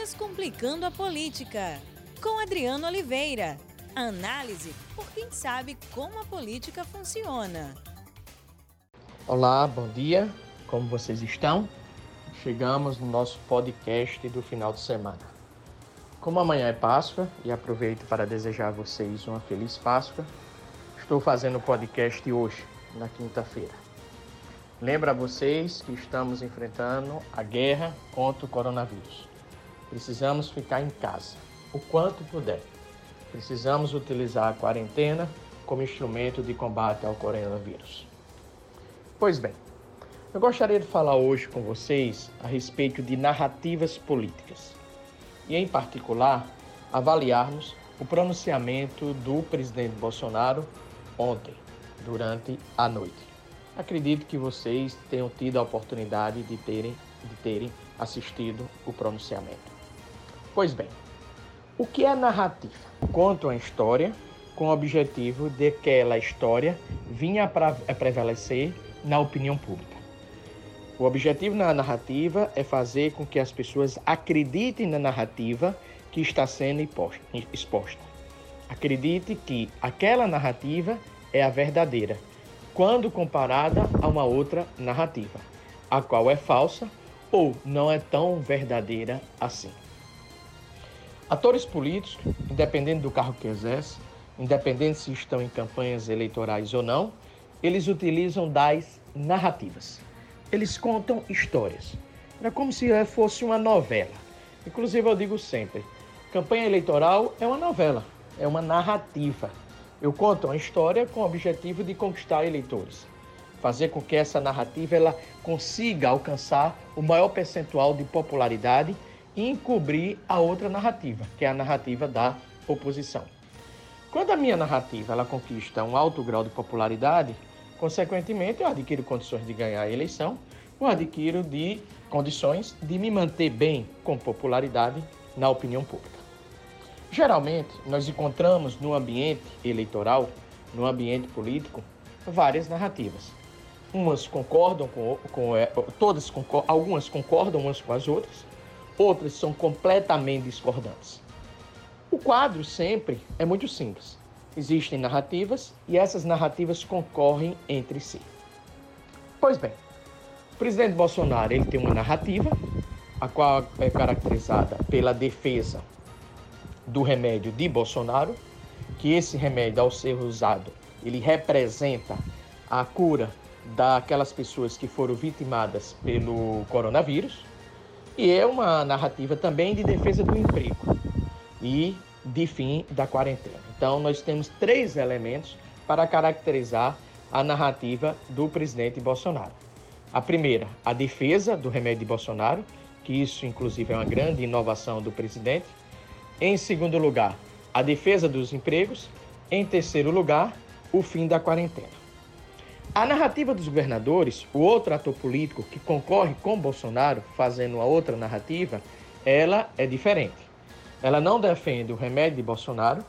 Descomplicando a Política, com Adriano Oliveira. Análise por quem sabe como a política funciona. Olá, bom dia. Como vocês estão? Chegamos no nosso podcast do final de semana. Como amanhã é Páscoa e aproveito para desejar a vocês uma feliz Páscoa, estou fazendo o podcast hoje, na quinta-feira. Lembra a vocês que estamos enfrentando a guerra contra o coronavírus. Precisamos ficar em casa o quanto puder. Precisamos utilizar a quarentena como instrumento de combate ao coronavírus. Pois bem, eu gostaria de falar hoje com vocês a respeito de narrativas políticas e, em particular, avaliarmos o pronunciamento do presidente Bolsonaro ontem, durante a noite. Acredito que vocês tenham tido a oportunidade de terem, de terem assistido o pronunciamento. Pois bem, o que é narrativa? Conta uma história com o objetivo de que aquela história vinha a prevalecer na opinião pública. O objetivo na narrativa é fazer com que as pessoas acreditem na narrativa que está sendo exposta. Acredite que aquela narrativa é a verdadeira, quando comparada a uma outra narrativa, a qual é falsa ou não é tão verdadeira assim. Atores políticos, independente do cargo que exercem, independente se estão em campanhas eleitorais ou não, eles utilizam das narrativas. Eles contam histórias. É como se fosse uma novela. Inclusive, eu digo sempre: campanha eleitoral é uma novela, é uma narrativa. Eu conto uma história com o objetivo de conquistar eleitores, fazer com que essa narrativa ela consiga alcançar o maior percentual de popularidade e encobrir a outra narrativa, que é a narrativa da oposição. Quando a minha narrativa ela conquista um alto grau de popularidade, consequentemente eu adquiro condições de ganhar a eleição, eu adquiro de condições de me manter bem com popularidade na opinião pública. Geralmente, nós encontramos no ambiente eleitoral, no ambiente político, várias narrativas. Umas concordam com, com é, todas concordam, algumas concordam umas com as outras, outras são completamente discordantes. O quadro sempre é muito simples. Existem narrativas e essas narrativas concorrem entre si. Pois bem, o presidente Bolsonaro ele tem uma narrativa, a qual é caracterizada pela defesa do remédio de Bolsonaro, que esse remédio, ao ser usado, ele representa a cura daquelas pessoas que foram vitimadas pelo coronavírus. E é uma narrativa também de defesa do emprego e de fim da quarentena. Então, nós temos três elementos para caracterizar a narrativa do presidente Bolsonaro. A primeira, a defesa do remédio de Bolsonaro, que isso inclusive é uma grande inovação do presidente. Em segundo lugar, a defesa dos empregos. Em terceiro lugar, o fim da quarentena. A narrativa dos governadores, o outro ator político que concorre com Bolsonaro, fazendo uma outra narrativa, ela é diferente. Ela não defende o remédio de Bolsonaro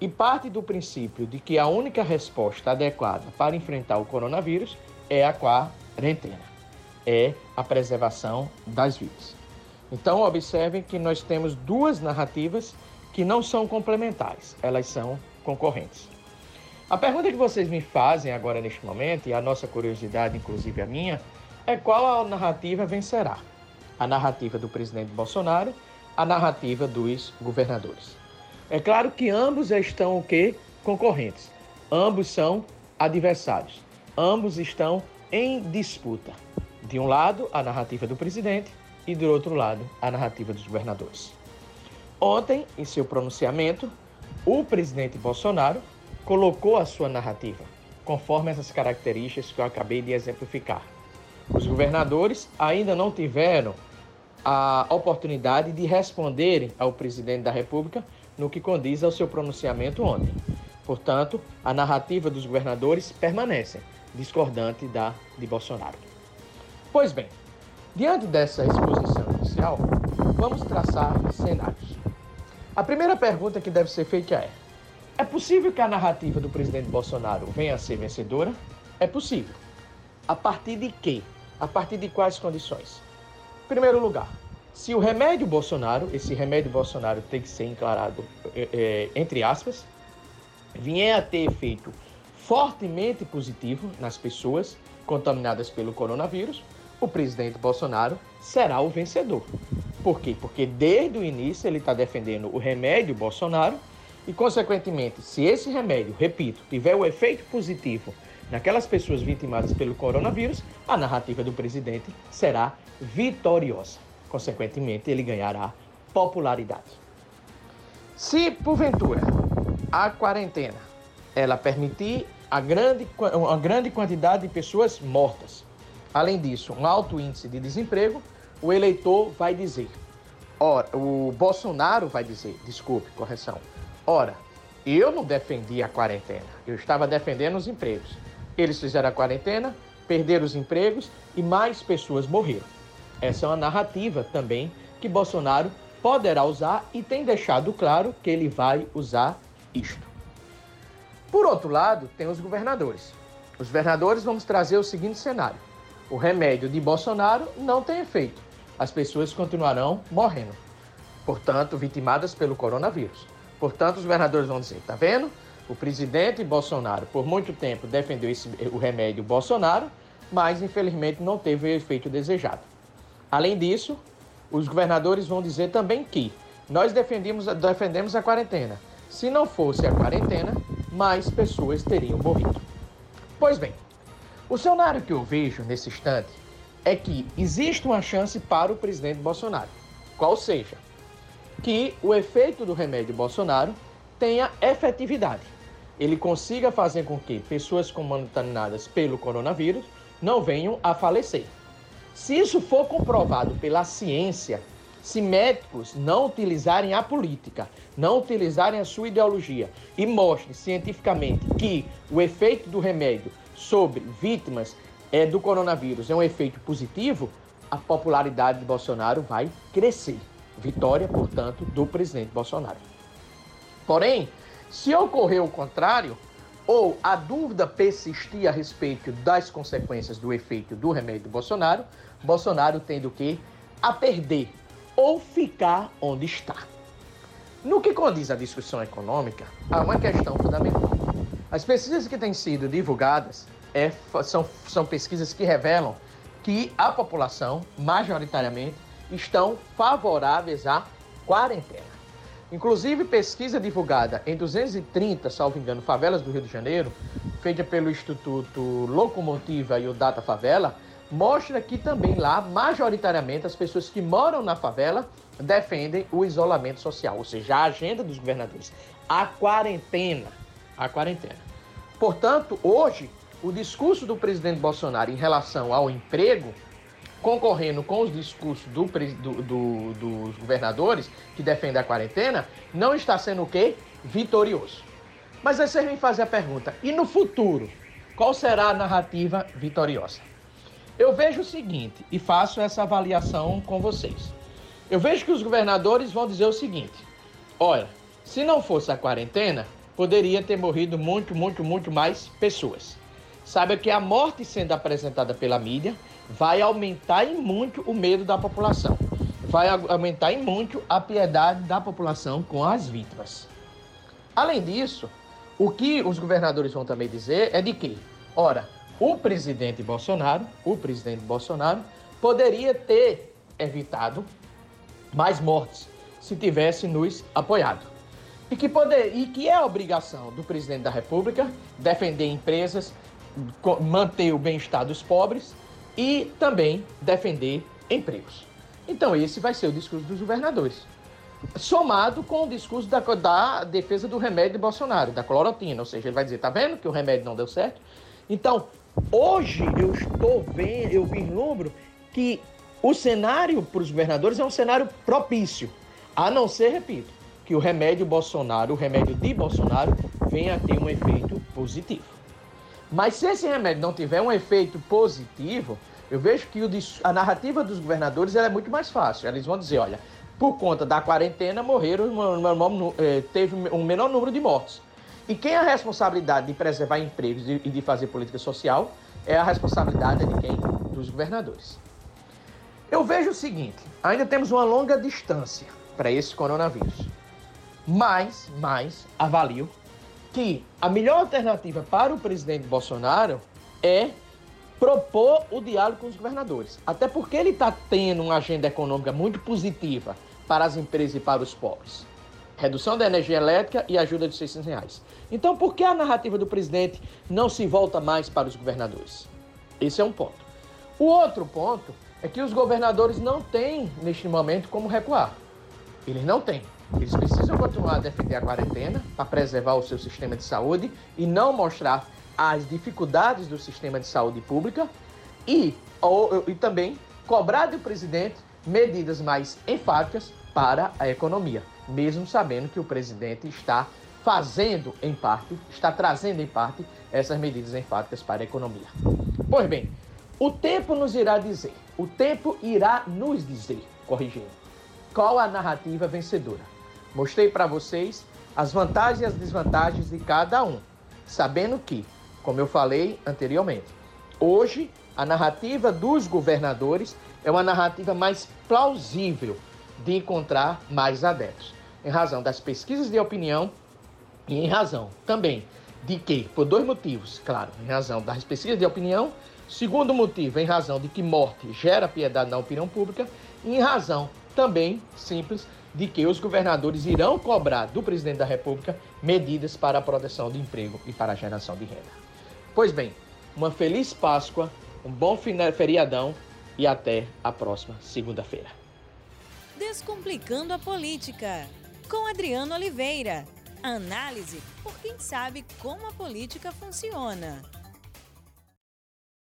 e parte do princípio de que a única resposta adequada para enfrentar o coronavírus é a quarentena, é a preservação das vidas. Então, observem que nós temos duas narrativas que não são complementares, elas são concorrentes. A pergunta que vocês me fazem agora neste momento, e a nossa curiosidade, inclusive a minha, é qual a narrativa vencerá? A narrativa do presidente Bolsonaro, a narrativa dos governadores. É claro que ambos estão o quê? Concorrentes. Ambos são adversários. Ambos estão em disputa. De um lado, a narrativa do presidente e do outro lado, a narrativa dos governadores. Ontem, em seu pronunciamento, o presidente Bolsonaro colocou a sua narrativa, conforme essas características que eu acabei de exemplificar. Os governadores ainda não tiveram a oportunidade de responderem ao presidente da República no que condiz ao seu pronunciamento ontem. Portanto, a narrativa dos governadores permanece discordante da de Bolsonaro. Pois bem, diante dessa exposição inicial, vamos traçar cenários. A primeira pergunta que deve ser feita é: é possível que a narrativa do presidente Bolsonaro venha a ser vencedora? É possível. A partir de quê? A partir de quais condições? Em primeiro lugar, se o remédio Bolsonaro, esse remédio Bolsonaro tem que ser enclarado é, é, entre aspas, vier a ter efeito fortemente positivo nas pessoas contaminadas pelo coronavírus, o presidente Bolsonaro será o vencedor. Por quê? Porque desde o início ele está defendendo o remédio Bolsonaro e, consequentemente, se esse remédio, repito, tiver o efeito positivo naquelas pessoas vitimadas pelo coronavírus, a narrativa do presidente será vitoriosa. Consequentemente, ele ganhará popularidade. Se, porventura, a quarentena ela permitir a grande, uma grande quantidade de pessoas mortas, além disso, um alto índice de desemprego, o eleitor vai dizer, ora, o Bolsonaro vai dizer, desculpe, correção, ora, eu não defendi a quarentena, eu estava defendendo os empregos. Eles fizeram a quarentena, perderam os empregos e mais pessoas morreram. Essa é uma narrativa também que Bolsonaro poderá usar e tem deixado claro que ele vai usar isto. Por outro lado, tem os governadores. Os governadores vamos trazer o seguinte cenário: o remédio de Bolsonaro não tem efeito. As pessoas continuarão morrendo, portanto, vitimadas pelo coronavírus. Portanto, os governadores vão dizer: tá vendo? O presidente Bolsonaro, por muito tempo, defendeu esse, o remédio Bolsonaro, mas infelizmente não teve o efeito desejado. Além disso, os governadores vão dizer também que nós defendemos, defendemos a quarentena. Se não fosse a quarentena, mais pessoas teriam morrido. Pois bem, o cenário que eu vejo nesse instante é que existe uma chance para o presidente Bolsonaro, qual seja, que o efeito do remédio Bolsonaro tenha efetividade. Ele consiga fazer com que pessoas contaminadas pelo coronavírus não venham a falecer. Se isso for comprovado pela ciência, se médicos não utilizarem a política, não utilizarem a sua ideologia e mostrem cientificamente que o efeito do remédio sobre vítimas é, do coronavírus é um efeito positivo, a popularidade de Bolsonaro vai crescer. Vitória, portanto, do presidente Bolsonaro. Porém, se ocorrer o contrário, ou a dúvida persistir a respeito das consequências do efeito do remédio do Bolsonaro, Bolsonaro tendo que a perder ou ficar onde está. No que condiz à discussão econômica, há uma questão fundamental. As pesquisas que têm sido divulgadas é, são, são pesquisas que revelam que a população, majoritariamente, estão favoráveis à quarentena. Inclusive, pesquisa divulgada em 230, salvo engano, favelas do Rio de Janeiro, feita pelo Instituto Locomotiva e o Data Favela, mostra que também lá, majoritariamente, as pessoas que moram na favela defendem o isolamento social, ou seja, a agenda dos governadores, a quarentena. A quarentena. Portanto, hoje, o discurso do presidente Bolsonaro em relação ao emprego concorrendo com os discursos do, do, do, dos governadores que defendem a quarentena, não está sendo o quê? Vitorioso. Mas aí vocês vêm fazer a pergunta, e no futuro, qual será a narrativa vitoriosa? Eu vejo o seguinte, e faço essa avaliação com vocês. Eu vejo que os governadores vão dizer o seguinte: olha, se não fosse a quarentena, poderia ter morrido muito, muito, muito mais pessoas. Sabe que a morte sendo apresentada pela mídia vai aumentar em muito o medo da população, vai aumentar em muito a piedade da população com as vítimas. Além disso, o que os governadores vão também dizer é de que, ora, o presidente Bolsonaro, o presidente Bolsonaro poderia ter evitado mais mortes se tivesse nos apoiado. E que, poder, e que é a obrigação do presidente da República defender empresas, manter o bem-estar dos pobres e também defender empregos. Então, esse vai ser o discurso dos governadores. Somado com o discurso da, da defesa do remédio de Bolsonaro, da clorotina. Ou seja, ele vai dizer: tá vendo que o remédio não deu certo? Então, hoje eu estou vendo, eu vislumbro que o cenário para os governadores é um cenário propício, a não ser, repito, que o remédio Bolsonaro, o remédio de Bolsonaro, venha a ter um efeito positivo. Mas se esse remédio não tiver um efeito positivo, eu vejo que a narrativa dos governadores é muito mais fácil. Eles vão dizer, olha, por conta da quarentena morreram, eh, teve um menor número de mortes. E quem é a responsabilidade de preservar empregos e de fazer política social é a responsabilidade de quem? Dos governadores. Eu vejo o seguinte: ainda temos uma longa distância para esse coronavírus. Mas, mas, avalio que a melhor alternativa para o presidente Bolsonaro é propor o diálogo com os governadores. Até porque ele está tendo uma agenda econômica muito positiva para as empresas e para os pobres. Redução da energia elétrica e ajuda de 600 reais. Então, por que a narrativa do presidente não se volta mais para os governadores? Esse é um ponto. O outro ponto é que os governadores não têm, neste momento, como recuar. Eles não têm. Eles precisam continuar a defender a quarentena para preservar o seu sistema de saúde e não mostrar as dificuldades do sistema de saúde pública e, ou, e também cobrar do presidente medidas mais enfáticas para a economia, mesmo sabendo que o presidente está fazendo em parte, está trazendo em parte essas medidas enfáticas para a economia. Pois bem, o tempo nos irá dizer, o tempo irá nos dizer, corrigindo, qual a narrativa vencedora. Mostrei para vocês as vantagens e as desvantagens de cada um, sabendo que, como eu falei anteriormente, hoje a narrativa dos governadores é uma narrativa mais plausível de encontrar mais adeptos, em razão das pesquisas de opinião e em razão também de que, por dois motivos, claro, em razão das pesquisas de opinião, segundo motivo, em razão de que morte gera piedade na opinião pública, e em razão também simples de que os governadores irão cobrar do presidente da República medidas para a proteção do emprego e para a geração de renda. Pois bem, uma feliz Páscoa, um bom feriadão e até a próxima segunda-feira. Descomplicando a política, com Adriano Oliveira. Análise por quem sabe como a política funciona.